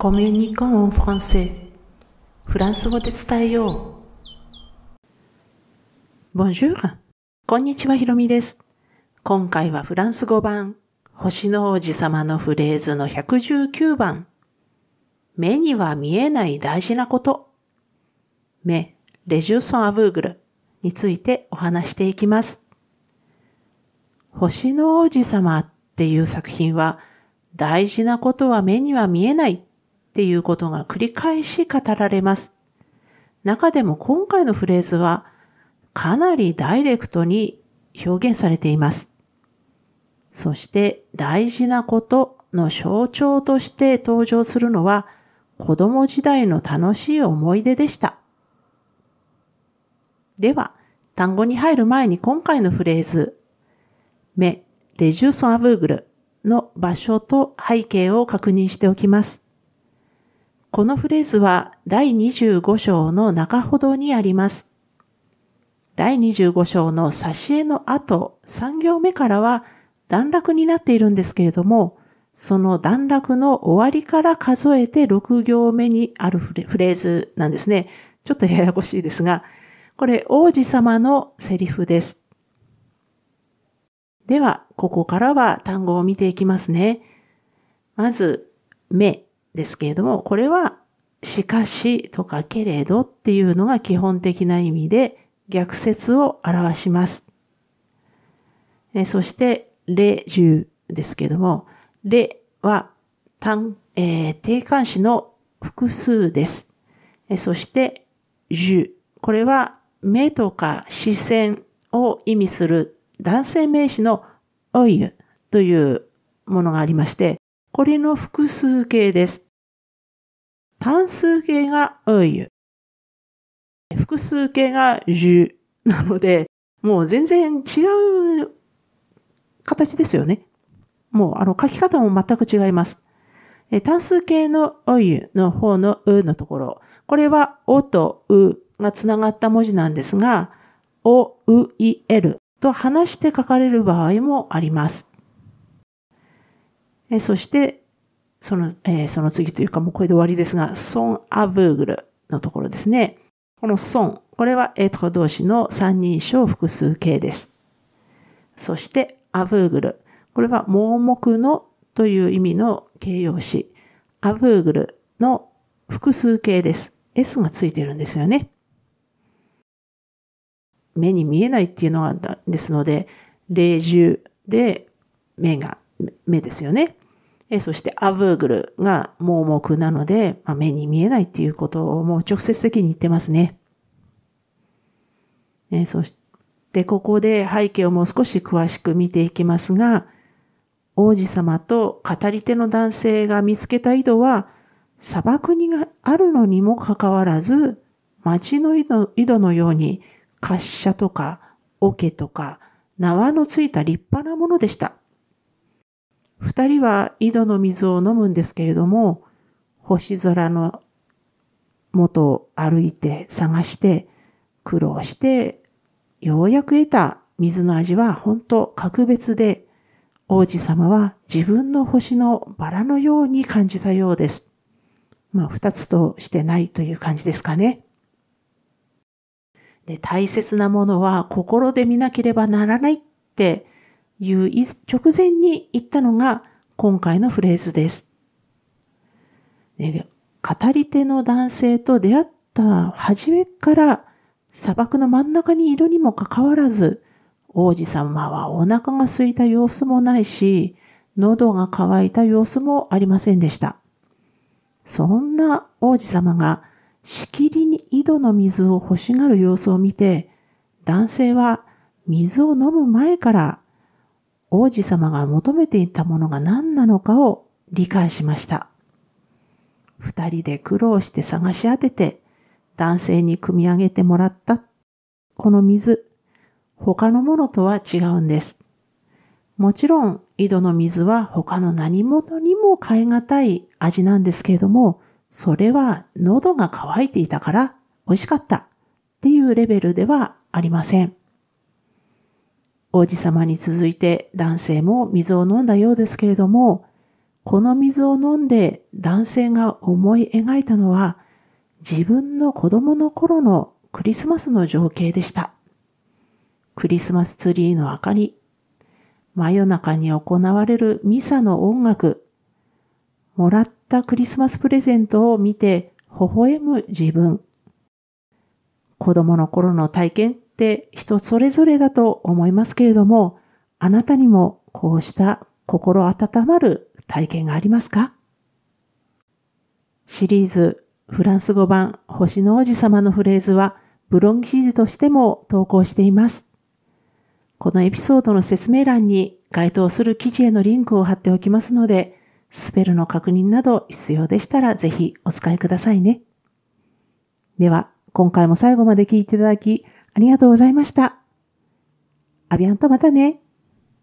コミュニコンフランセフランス語で伝えよう。Bonjour! こんにちは、ひろみです。今回はフランス語版、星の王子様のフレーズの119番。目には見えない大事なこと。目、レジューソンアブーグルについてお話していきます。星の王子様っていう作品は、大事なことは目には見えないっていうことが繰り返し語られます。中でも今回のフレーズは、かなりダイレクトに表現されています。そして大事なことの象徴として登場するのは子供時代の楽しい思い出でした。では、単語に入る前に今回のフレーズ、目、レジューソンアブーグルの場所と背景を確認しておきます。このフレーズは第25章の中ほどにあります。第25章の挿絵の後、3行目からは段落になっているんですけれども、その段落の終わりから数えて6行目にあるフレーズなんですね。ちょっとややこしいですが、これ王子様のセリフです。では、ここからは単語を見ていきますね。まず、目ですけれども、これはしかしとかけれどっていうのが基本的な意味で、逆説を表します。えそして、レジュですけども、レは単、えー、定冠詞の複数です。えそして、ジュ。これは目とか視線を意味する男性名詞のオイユというものがありまして、これの複数形です。単数形がオイユ。複数形が10 なので、もう全然違う形ですよね。もうあの書き方も全く違います。単数形のお湯の方のうのところ、これはおとうがつながった文字なんですが、お、う、い、えると話して書かれる場合もあります。えそして、その、えー、その次というかもうこれで終わりですが、ソン・アブーグルのところですね。このソン、これはエトロ動詞の三人称複数形です。そして、アブーグル。これは盲目のという意味の形容詞。アブーグルの複数形です。S がついてるんですよね。目に見えないっていうのがですので、霊獣で目が、目ですよね。えそしてアブーグルが盲目なので、まあ、目に見えないっていうことをもう直接的に言ってますね。えそして、ここで背景をもう少し詳しく見ていきますが、王子様と語り手の男性が見つけた井戸は、砂漠にがあるのにもかかわらず、町の井戸のように、滑車とか桶とか縄のついた立派なものでした。二人は井戸の水を飲むんですけれども、星空の元を歩いて探して苦労してようやく得た水の味は本当格別で王子様は自分の星のバラのように感じたようです。まあ二つとしてないという感じですかね。で大切なものは心で見なければならないっていう直前に言ったのが今回のフレーズです。語り手の男性と出会った初めから砂漠の真ん中にいるにもかかわらず、王子様はお腹が空いた様子もないし、喉が渇いた様子もありませんでした。そんな王子様がしきりに井戸の水を欲しがる様子を見て、男性は水を飲む前から王子様が求めていたものが何なのかを理解しました。二人で苦労して探し当てて、男性に汲み上げてもらったこの水、他のものとは違うんです。もちろん、井戸の水は他の何物にも変え難い味なんですけれども、それは喉が渇いていたから美味しかったっていうレベルではありません。王子様に続いて男性も水を飲んだようですけれども、この水を飲んで男性が思い描いたのは自分の子供の頃のクリスマスの情景でした。クリスマスツリーの明かり、真夜中に行われるミサの音楽、もらったクリスマスプレゼントを見て微笑む自分。子供の頃の体験って人それぞれだと思いますけれども、あなたにもこうした心温まる体験がありますか？シリーズフランス語版星の王子様のフレーズはブログ記事としても投稿しています。このエピソードの説明欄に該当する記事へのリンクを貼っておきますので、スペルの確認など必要でしたらぜひお使いくださいね。では、今回も最後まで聞いていただきありがとうございました。アビアンとまたね。